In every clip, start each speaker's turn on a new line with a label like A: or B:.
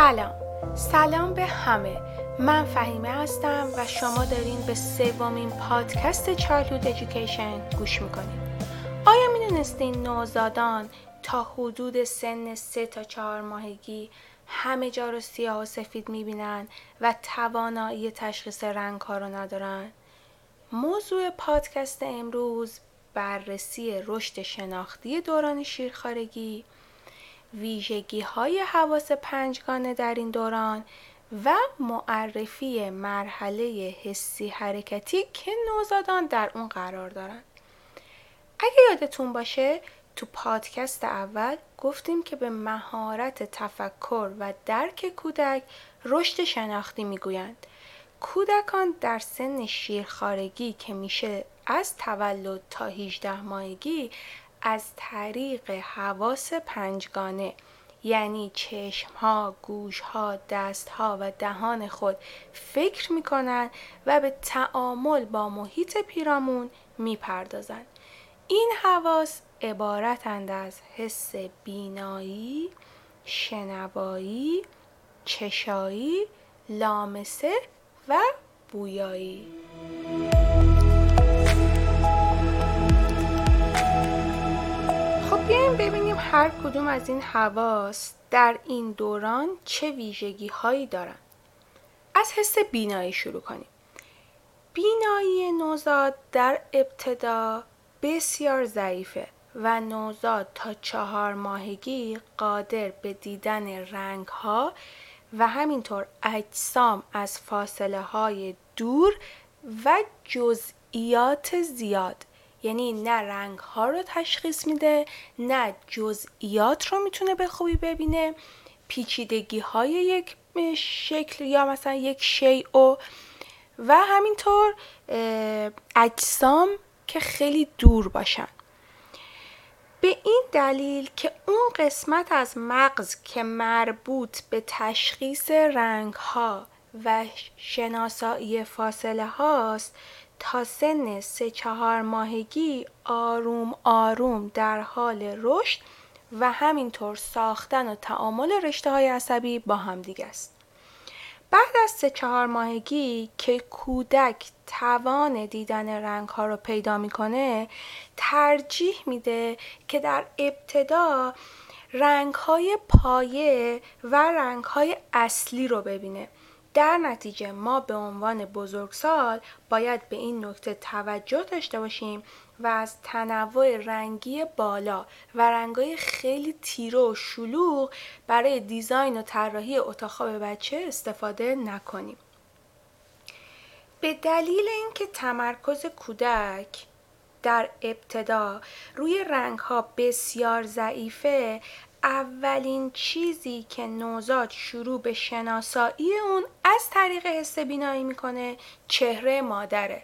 A: سلام. سلام به همه. من فهیمه هستم و شما دارین به سومین پادکست چایلدهود ادویکیشن گوش می‌کنید. آیا می‌دونستین نوزادان تا حدود سن سه تا چهار ماهگی همه جا رو سیاه و سفید می‌بینن و توانایی تشخیص رنگ ها رو ندارن؟ موضوع پادکست امروز بررسی رشد شناختی دوران شیرخارگی ویژگی های حواس پنجگانه در این دوران و معرفی مرحله حسی حرکتی که نوزادان در اون قرار دارند. اگه یادتون باشه تو پادکست اول گفتیم که به مهارت تفکر و درک کودک رشد شناختی می‌گویند. کودکان در سن شیرخارگی که میشه از تولد تا 18 ماهگی از طریق حواس پنجگانه یعنی چشم ها، گوش ها، دست ها و دهان خود فکر می کنند و به تعامل با محیط پیرامون می پردازند. این حواس عبارتند از حس بینایی، شنوایی، چشایی، لامسه و بویایی. هر کدوم از این حواس در این دوران چه ویژگی هایی دارن. از حس بینایی شروع کنیم. بینایی نوزاد در ابتدا بسیار ضعیفه و نوزاد تا چهار ماهگی قادر به دیدن رنگ ها و همینطور اجسام از فاصله های دور و جزئیات زیاد یعنی نه رنگ ها رو تشخیص میده نه جزئیات رو می‌تونه به خوبی ببینه. پیچیدگی های یک شکل یا مثلا یک شیء و همینطور اجسام که خیلی دور باشن. به این دلیل که اون قسمت از مغز که مربوط به تشخیص رنگ ها و شناسایی فاصله هاست تا سن سه چهار ماهگی آروم آروم در حال رشد و همینطور ساختن و تعامل رشته های عصبی با همدیگه است. بعد از سه چهار ماهگی که کودک توان دیدن رنگ ها رو پیدا می‌کنه ترجیح میده که در ابتدا رنگ های پایه و رنگ های اصلی رو ببینه در نتیجه ما به عنوان بزرگسال باید به این نکته توجه داشته باشیم و از تنوع رنگی بالا و رنگای خیلی تیره و شلوغ برای دیزاین و طراحی اتاق بچه استفاده نکنیم. به دلیل اینکه تمرکز کودک در ابتدا روی رنگ ها بسیار ضعیفه اولین چیزی که نوزاد شروع به شناسایی اون از طریق حس بینایی می‌کنه چهره مادره.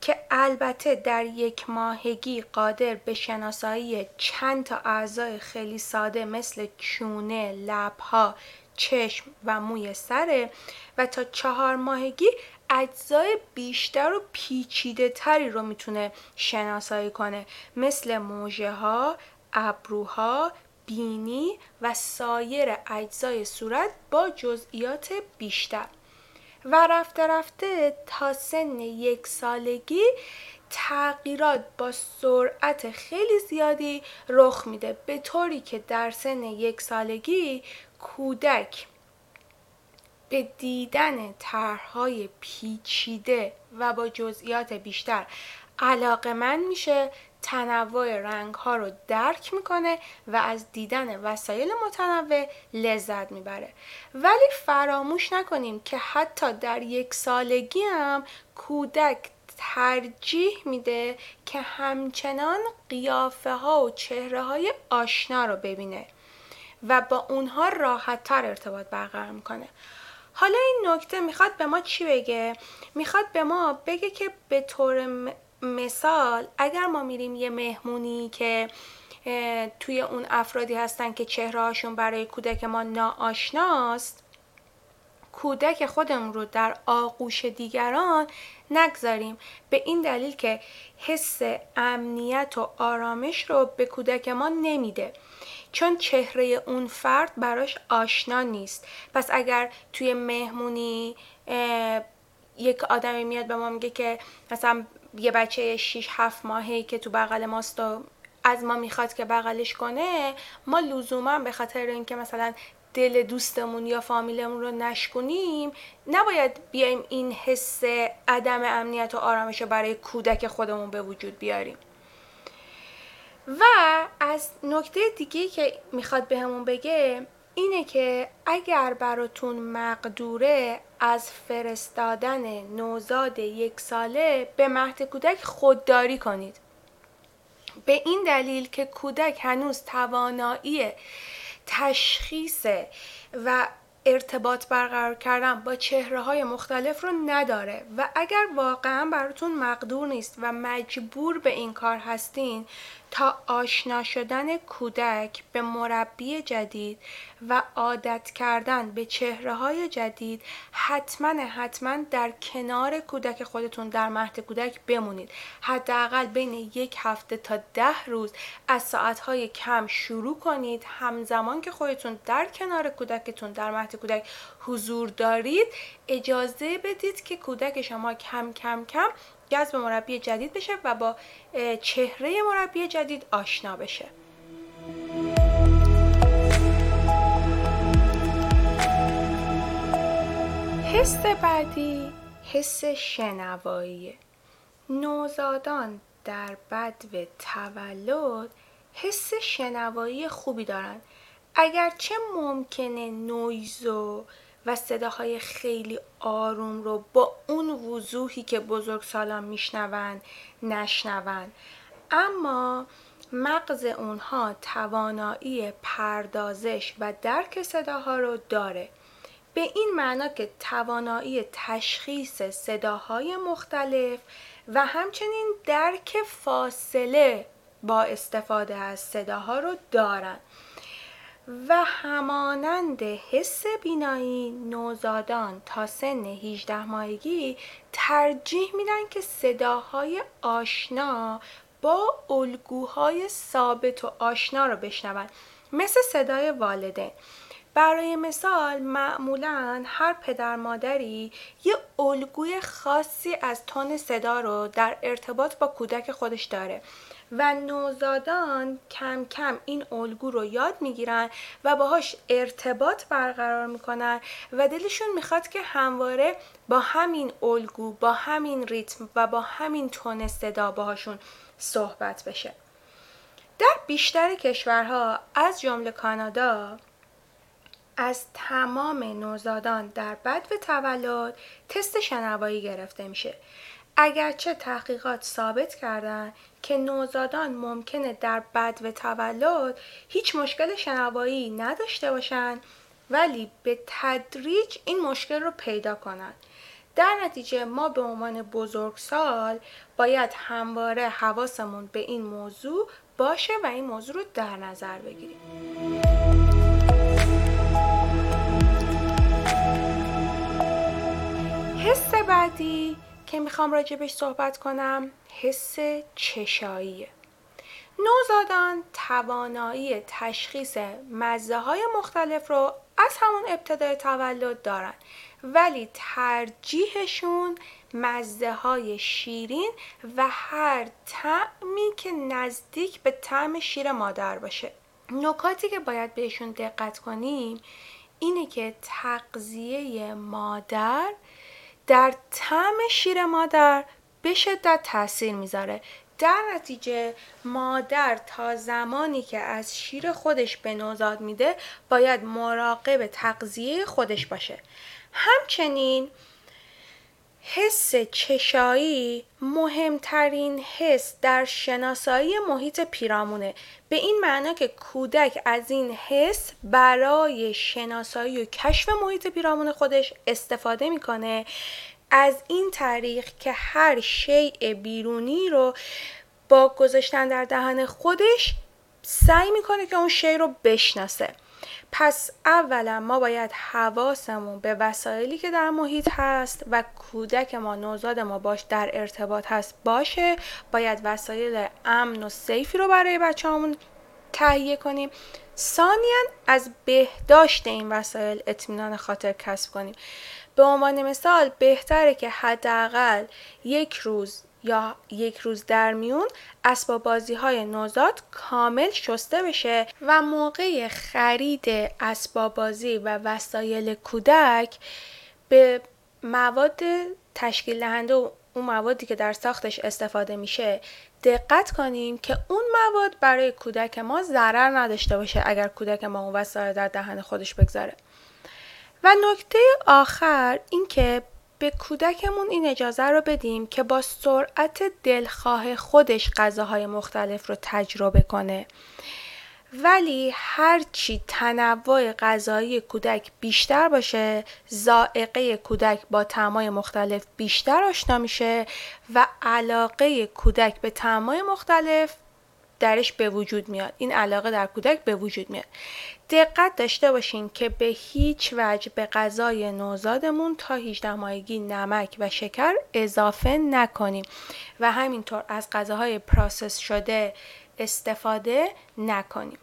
A: که البته در یک ماهگی قادر به شناسایی چند تا اعضای خیلی ساده مثل چونه، لبها، چشم و موی سره و تا چهار ماهگی اجزای بیشتر و پیچیده تری رو می‌تونه شناسایی کنه. مثل موجه ها، ابروها، بینی و سایر اجزای صورت با جزئیات بیشتر. و رفته رفته تا سن یک سالگی تغییرات با سرعت خیلی زیادی رخ میده به طوری که در سن یک سالگی کودک به دیدن طرحهای پیچیده و با جزئیات بیشتر علاقه من میشه. تنوع رنگ ها رو درک می‌کنه و از دیدن وسایل متنوع لذت می‌بره ولی فراموش نکنیم که حتی در یک سالگی هم کودک ترجیح میده که همچنان قیافه ها و چهره های آشنا رو ببینه و با اونها راحتتر ارتباط برقرار می‌کنه حالا این نکته می‌خواد به ما چی بگه؟ می‌خواد به ما بگه که به طور مثال اگر ما میریم یه مهمونی که توی اون افرادی هستن که چهرهاشون برای کودک ما ناآشناست کودک خودمون رو در آغوش دیگران نگذاریم. به این دلیل که حس امنیت و آرامش رو به کودک ما نمیده. چون چهره اون فرد براش آشنا نیست. پس اگر توی مهمونی یک آدمی میاد به ما میگه که مثلا یه بچه 6 7 ماهی که تو بغل ماست و از ما می‌خواد که بغلش کنه ما لزوما به خاطر اینکه مثلا دل دوستمون یا فامیلمون رو نشکنیم نباید بیایم این حس عدم امنیت و آرامش رو برای کودک خودمون به وجود بیاریم. و از نکته دیگه که می‌خواد بهمون بگه اینه که اگر براتون مقدوره از فرستادن نوزاد یک ساله به مهد کودک خودداری کنید. به این دلیل که کودک هنوز توانایی تشخیص و ارتباط برقرار کردن با چهره های مختلف رو نداره و اگر واقعا براتون مقدور نیست و مجبور به این کار هستین آشنا شدن کودک به مربی جدید و عادت کردن به چهره های جدید حتما حتما در کنار کودک خودتون در مهد کودک بمونید. حداقل بین یک هفته تا ده روز از ساعتهای کم شروع کنید. همزمان که خودتون در کنار کودکتون در مهد کودک حضور دارید اجازه بدید که کودک شما کم کم کم جذب مربی جدید بشه و با چهره مربی جدید آشنا بشه. حس بعدی حس شنوایی. نوزادان در بدو تولد حس شنوایی خوبی دارند اگرچه ممکنه نویزو و صداهای خیلی آروم رو با اون وضوحی که بزرگ سالان میشنوند نشنوند. اما مغز اونها توانایی پردازش و درک صداها رو داره. به این معنا که توانایی تشخیص صداهای مختلف و همچنین درک فاصله با استفاده از صداها رو دارن. و همانند حس بینایی نوزادان تا سن 18 ماهگی ترجیح میدن که صداهای آشنا با الگوهای ثابت و آشنا رو بشنون. مثل صدای والدین برای مثال معمولا هر پدر مادری یه الگوی خاصی از تون صدا رو در ارتباط با کودک خودش داره. و نوزادان کم کم این الگو رو یاد می‌گیرن و باهاش ارتباط برقرار می‌کنن و دلشون می‌خواد که همواره با همین الگو با همین ریتم و با همین تون صدا باهاشون صحبت بشه. در بیشتر کشورها از جمله کانادا از تمام نوزادان در بدو تولد تست شنوایی گرفته میشه. اگرچه تحقیقات ثابت کردن که نوزادان ممکنه در بدو تولد هیچ مشکل شنوایی نداشته باشند ولی به تدریج این مشکل رو پیدا کنند. در نتیجه ما به عنوان بزرگسال باید همواره حواسمون به این موضوع باشه و این موضوع رو در نظر بگیریم. حس بعدی که می‌خوام راجبش صحبت کنم حس چشایی نوزادان توانایی تشخیص مزه های مختلف رو از همون ابتدای تولد دارن. ولی ترجیحشون مزه های شیرین و هر طعمی که نزدیک به طعم شیر مادر باشه. نکاتی که باید بهشون دقت کنیم اینه که تغذیه مادر در طعم شیر مادر به شدت تاثیر می‌ذاره. در نتیجه مادر تا زمانی که از شیر خودش به نوزاد میده باید مراقب تغذیه خودش باشه. همچنین حس چشایی مهمترین حس در شناسایی محیط پیرامونه. به این معنا که کودک از این حس برای شناسایی و کشف محیط پیرامون خودش استفاده می‌کنه. از این طریق که هر شیء بیرونی رو با گذاشتن در دهن خودش سعی می‌کنه که اون شی رو بشناسه. پس اولا ما باید حواسمون به وسایلی که در محیط هست و کودک ما نوزاد ما باش در ارتباط هست باشه. باید وسایل امن و سیفی رو برای بچه همون تهیه کنیم. ثانیا از بهداشت این وسایل اطمینان خاطر کسب کنیم. به عنوان مثال بهتره که حداقل یک روز یا یک روز در میون اسباب بازی های نوزاد کامل شسته بشه و موقع خرید اسباب بازی و وسایل کودک به مواد تشکیل دهنده و اون موادی که در ساختش استفاده میشه دقت کنیم که اون مواد برای کودک ما ضرر نداشته باشه اگر کودک ما اون وسایل در دهن خودش بگذاره. و نکته آخر اینکه به کودکمون این اجازه رو بدیم که با سرعت دلخواه خودش غذاهای مختلف رو تجربه کنه. ولی هرچی تنوع غذایی کودک بیشتر باشه زائقه کودک با طعمای مختلف بیشتر آشنا میشه و علاقه کودک به طعمای مختلف درش به وجود میاد. این علاقه در کودک به وجود میاد. دقت داشته باشین که به هیچ وجه به غذای نوزادمون تا 18 ماهگی نمک و شکر اضافه نکنیم و همینطور از غذاهای پراسس شده استفاده نکنیم.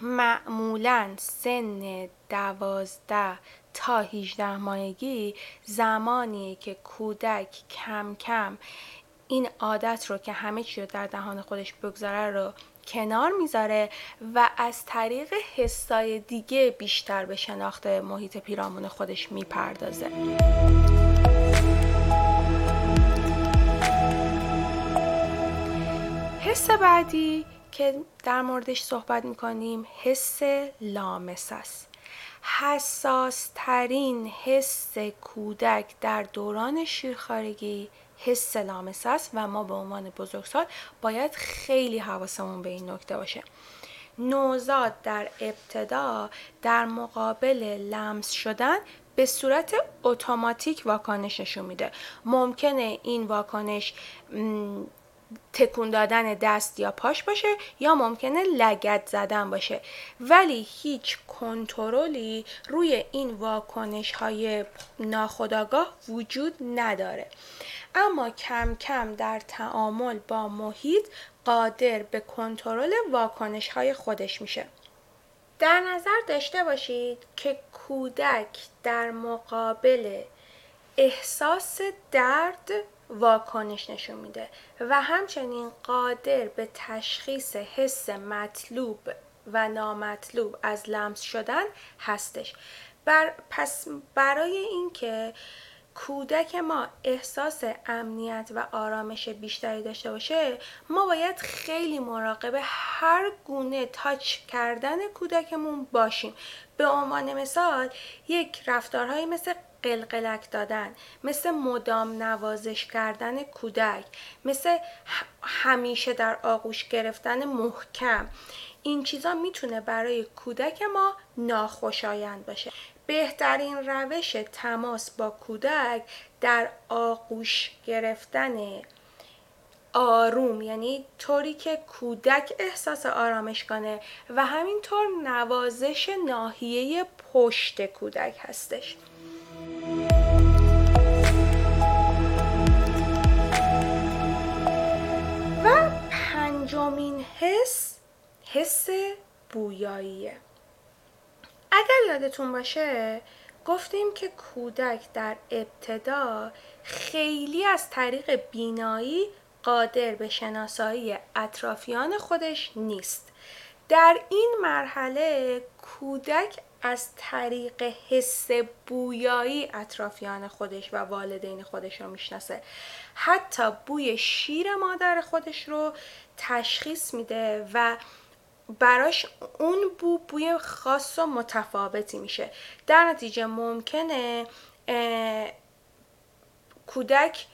A: معمولا سن دوازده تا 18 ماهگی زمانیه که کودک کم کم این عادت رو که همه چی رو در دهان خودش بگذاره رو کنار می‌ذاره و از طریق حسای دیگه بیشتر به شناخت محیط پیرامون خودش می‌پردازه. حس بعدی که در موردش صحبت می‌کنیم حس لامس است. حساس ترین حس کودک در دوران شیرخارگی حس لامس است و ما به عنوان بزرگسال باید خیلی حواسمون به این نکته باشه. نوزاد در ابتدا در مقابل لمس شدن به صورت اتوماتیک واکنش نشون میده. ممکنه این واکنش تکون دادن دست یا پاش باشه یا ممکنه لگت زدن باشه. ولی هیچ کنترلی روی این واکنش های ناخودآگاه وجود نداره. اما کم کم در تعامل با محیط قادر به کنترل واکنش های خودش میشه. در نظر داشته باشید که کودک در مقابل احساس درد واکنش نشون میده و همچنین قادر به تشخیص حس مطلوب و نامطلوب از لمس شدن هستش. بر پس برای اینکه کودک ما احساس امنیت و آرامش بیشتری داشته باشه ما باید خیلی مراقب هر گونه تاچ کردن کودکمون باشیم. به عنوان مثال یک رفتارهایی مثل قلقلک دادن مثل مدام نوازش کردن کودک مثل همیشه در آغوش گرفتن محکم این چیزا می‌تونه برای کودک ما ناخوشایند باشه. بهترین روش تماس با کودک در آغوش گرفتن آروم یعنی طوری که کودک احساس آرامش کنه و همینطور نوازش ناحیه پشت کودک هستش. و پنجمین حس حس بویاییه. اگر یادتون باشه گفتیم که کودک در ابتدا خیلی از طریق بینایی قادر به شناسایی اطرافیان خودش نیست. در این مرحله کودک از طریق حس بویایی اطرافیان خودش و والدین خودش رو می‌شناسه. حتی بوی شیر مادر خودش رو تشخیص میده و براش اون بو بوی خاص و متفاوتی میشه. در نتیجه ممکنه کودک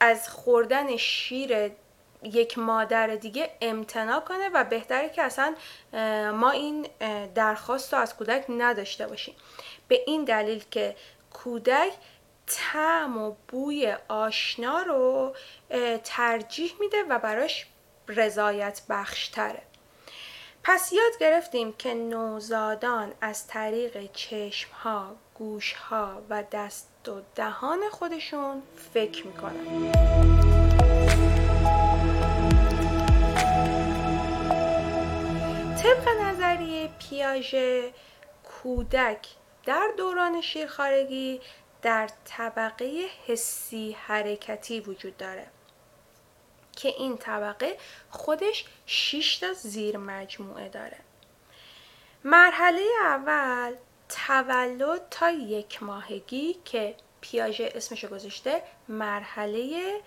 A: از خوردن شیر یک مادر دیگه امتناع کنه و بهتره که اصلا ما این درخواست رو از کودک نداشته باشیم. به این دلیل که کودک تعم و بوی آشنا رو ترجیح میده و براش رضایت بخشتره. پس یاد گرفتیم که نوزادان از طریق چشم ها، گوش ها و دست و دهان خودشون فکر می‌کنن. طبق نظریه پیاژه کودک در دوران شیرخارگی در طبقه حسی حرکتی وجود داره. که این طبقه خودش 6 تا زیر مجموعه داره. مرحله اول تولد تا یک ماهگی که پیاژه اسمشو گذاشته مرحله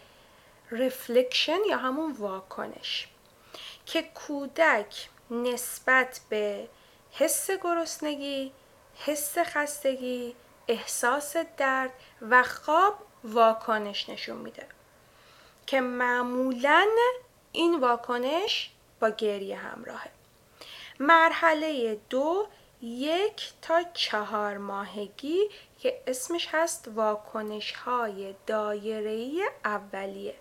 A: رفلکشن یا همون واکنش که کودک نسبت به حس گرسنگی، حس خستگی، احساس درد و خواب واکنش نشون میده. که معمولا این واکنش با گریه همراهه. مرحله دو یک تا چهار ماهگی که اسمش هست واکنش های دایره اولیه.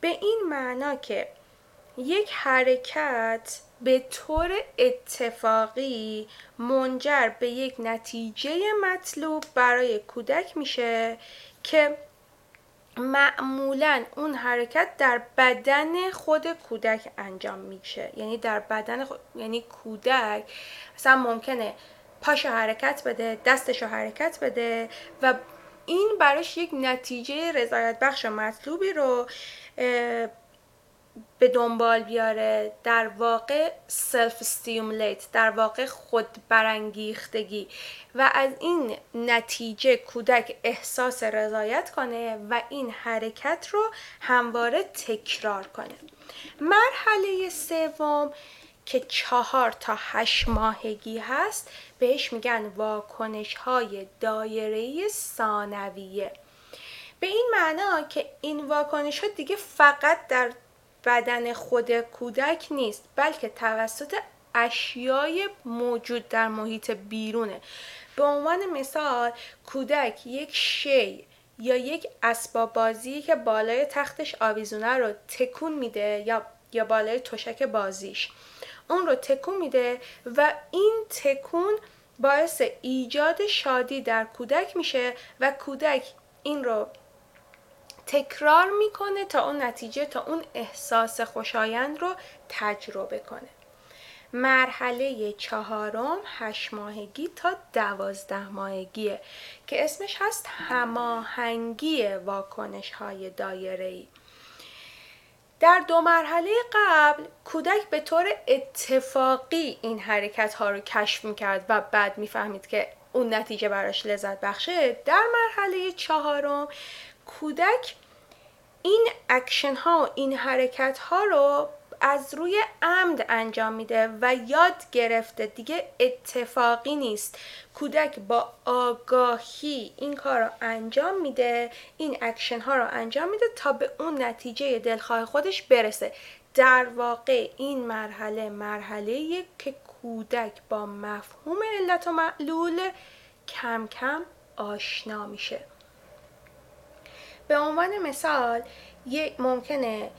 A: به این معنا که یک حرکت به طور اتفاقی منجر به یک نتیجه مطلوب برای کودک میشه که معمولا اون حرکت در بدن خود کودک انجام میشه. یعنی در بدن خود... یعنی کودک مثلا ممکنه پاشو حرکت بده دستشو حرکت بده و این براش یک نتیجه رضایت بخش و مطلوبی رو به دنبال بیاره. در واقع self stimulate در واقع خود برانگیختگی و از این نتیجه کودک احساس رضایت کنه و این حرکت رو همواره تکرار کنه. مرحله سوم که چهار تا هشت ماهگی هست بهش میگن واکنش های دایره ثانویه. به این معنا که این واکنش ها دیگه فقط در بدن خود کودک نیست بلکه توسط اشیای موجود در محیط بیرونه. به عنوان مثال کودک یک شی یا یک اسباب بازی که بالای تختش آویزونه رو تکون میده یا یا بالای تشک بازیش. اون رو تکون میده و این تکون باعث ایجاد شادی در کودک میشه و کودک این رو تکرار می‌کنه تا اون نتیجه تا اون احساس خوشایند رو تجربه کنه مرحله چهارم هشت ماهگی تا دوازده ماهگیه که اسمش هست هماهنگی واکنش های دایره ای. در دو مرحله قبل کودک به طور اتفاقی این حرکت ها رو کشف می‌کرد و بعد می‌فهمید که اون نتیجه براش لذت بخشه در مرحله چهارم کودک این اکشن ها و این حرکت ها رو از روی عمد انجام میده و یاد گرفته. دیگه اتفاقی نیست. کودک با آگاهی این کار رو انجام میده این اکشن ها رو انجام میده تا به اون نتیجه دلخواه خودش برسه. در واقع این مرحله مرحله که کودک با مفهوم علت و معلول کم کم آشنا میشه. به عنوان مثال یه ممکنه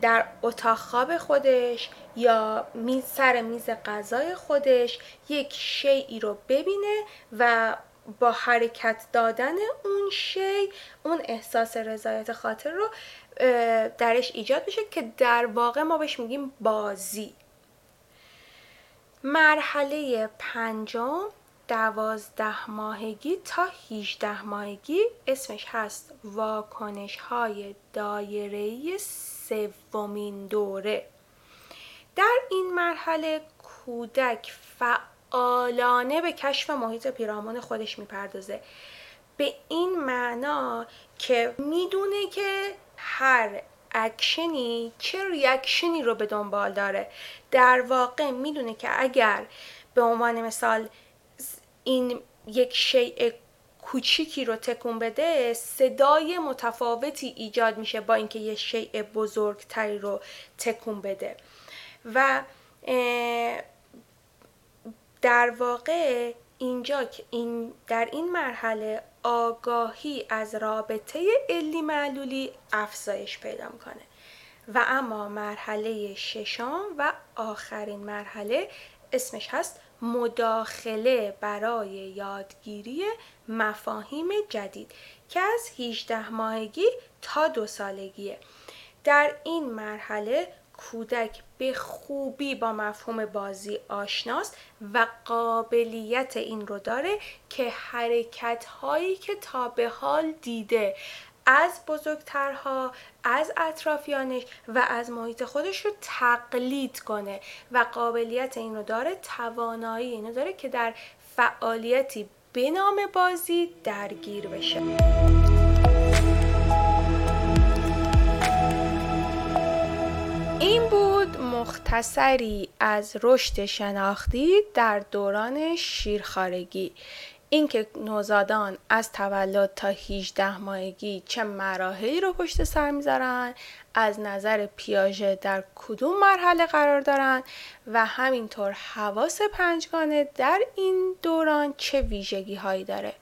A: در اتاق خواب خودش یا میز سر میز غذای خودش یک شیئی رو ببینه و با حرکت دادن اون شی اون احساس رضایت خاطر رو درش ایجاد بشه که در واقع ما بهش میگیم بازی. مرحله پنجم دوازده ماهگی تا 18 ماهگی اسمش هست واکنش های دایره سومین دوره. در این مرحله کودک فعالانه به کشف محیط پیرامون خودش می‌پردازه. به این معنا که می‌دونه که هر اکشنی چه reaction ی رو به دنبال داره. در واقع می‌دونه که اگر به عنوان مثال این یک شیء کوچیکی رو تکون بده صدای متفاوتی ایجاد میشه با اینکه یه شیء بزرگتری رو تکون بده. و در واقع اینجا این در این مرحله آگاهی از رابطه علی معلولی افزایش پیدا می‌کنه. و اما مرحله ششم و آخرین مرحله اسمش هست مداخله برای یادگیری مفاهیم جدید که از 18 ماهگی تا دو سالگیه. در این مرحله کودک به خوبی با مفهوم بازی آشناست و قابلیت این رو داره که حرکت هایی که تا به حال دیده از بزرگترها از اطرافیانش و از محیط خودش رو تقلید کنه و قابلیت این رو داره توانایی اینو داره که در فعالیتی به نام بازی درگیر بشه. این بود مختصری از رشد شناختی در دوران شیرخارگی اینکه نوزادان از تولد تا 18 ماهگی چه مراحلی رو پشت سر می‌ذارن از نظر پیاژه در کدوم مرحله قرار دارن و همینطور حواس پنجگانه در این دوران چه ویژگی هایی داره.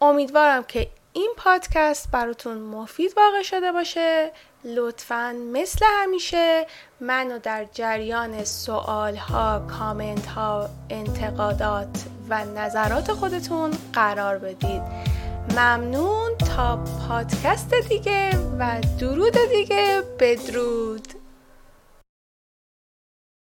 A: امیدوارم که این پادکست براتون مفید واقع شده باشه. لطفا مثل همیشه منو در جریان سوال ها کامنت ها انتقادات و نظرات خودتون قرار بدید. ممنون تا پادکست دیگه و درود دیگه. بدرود.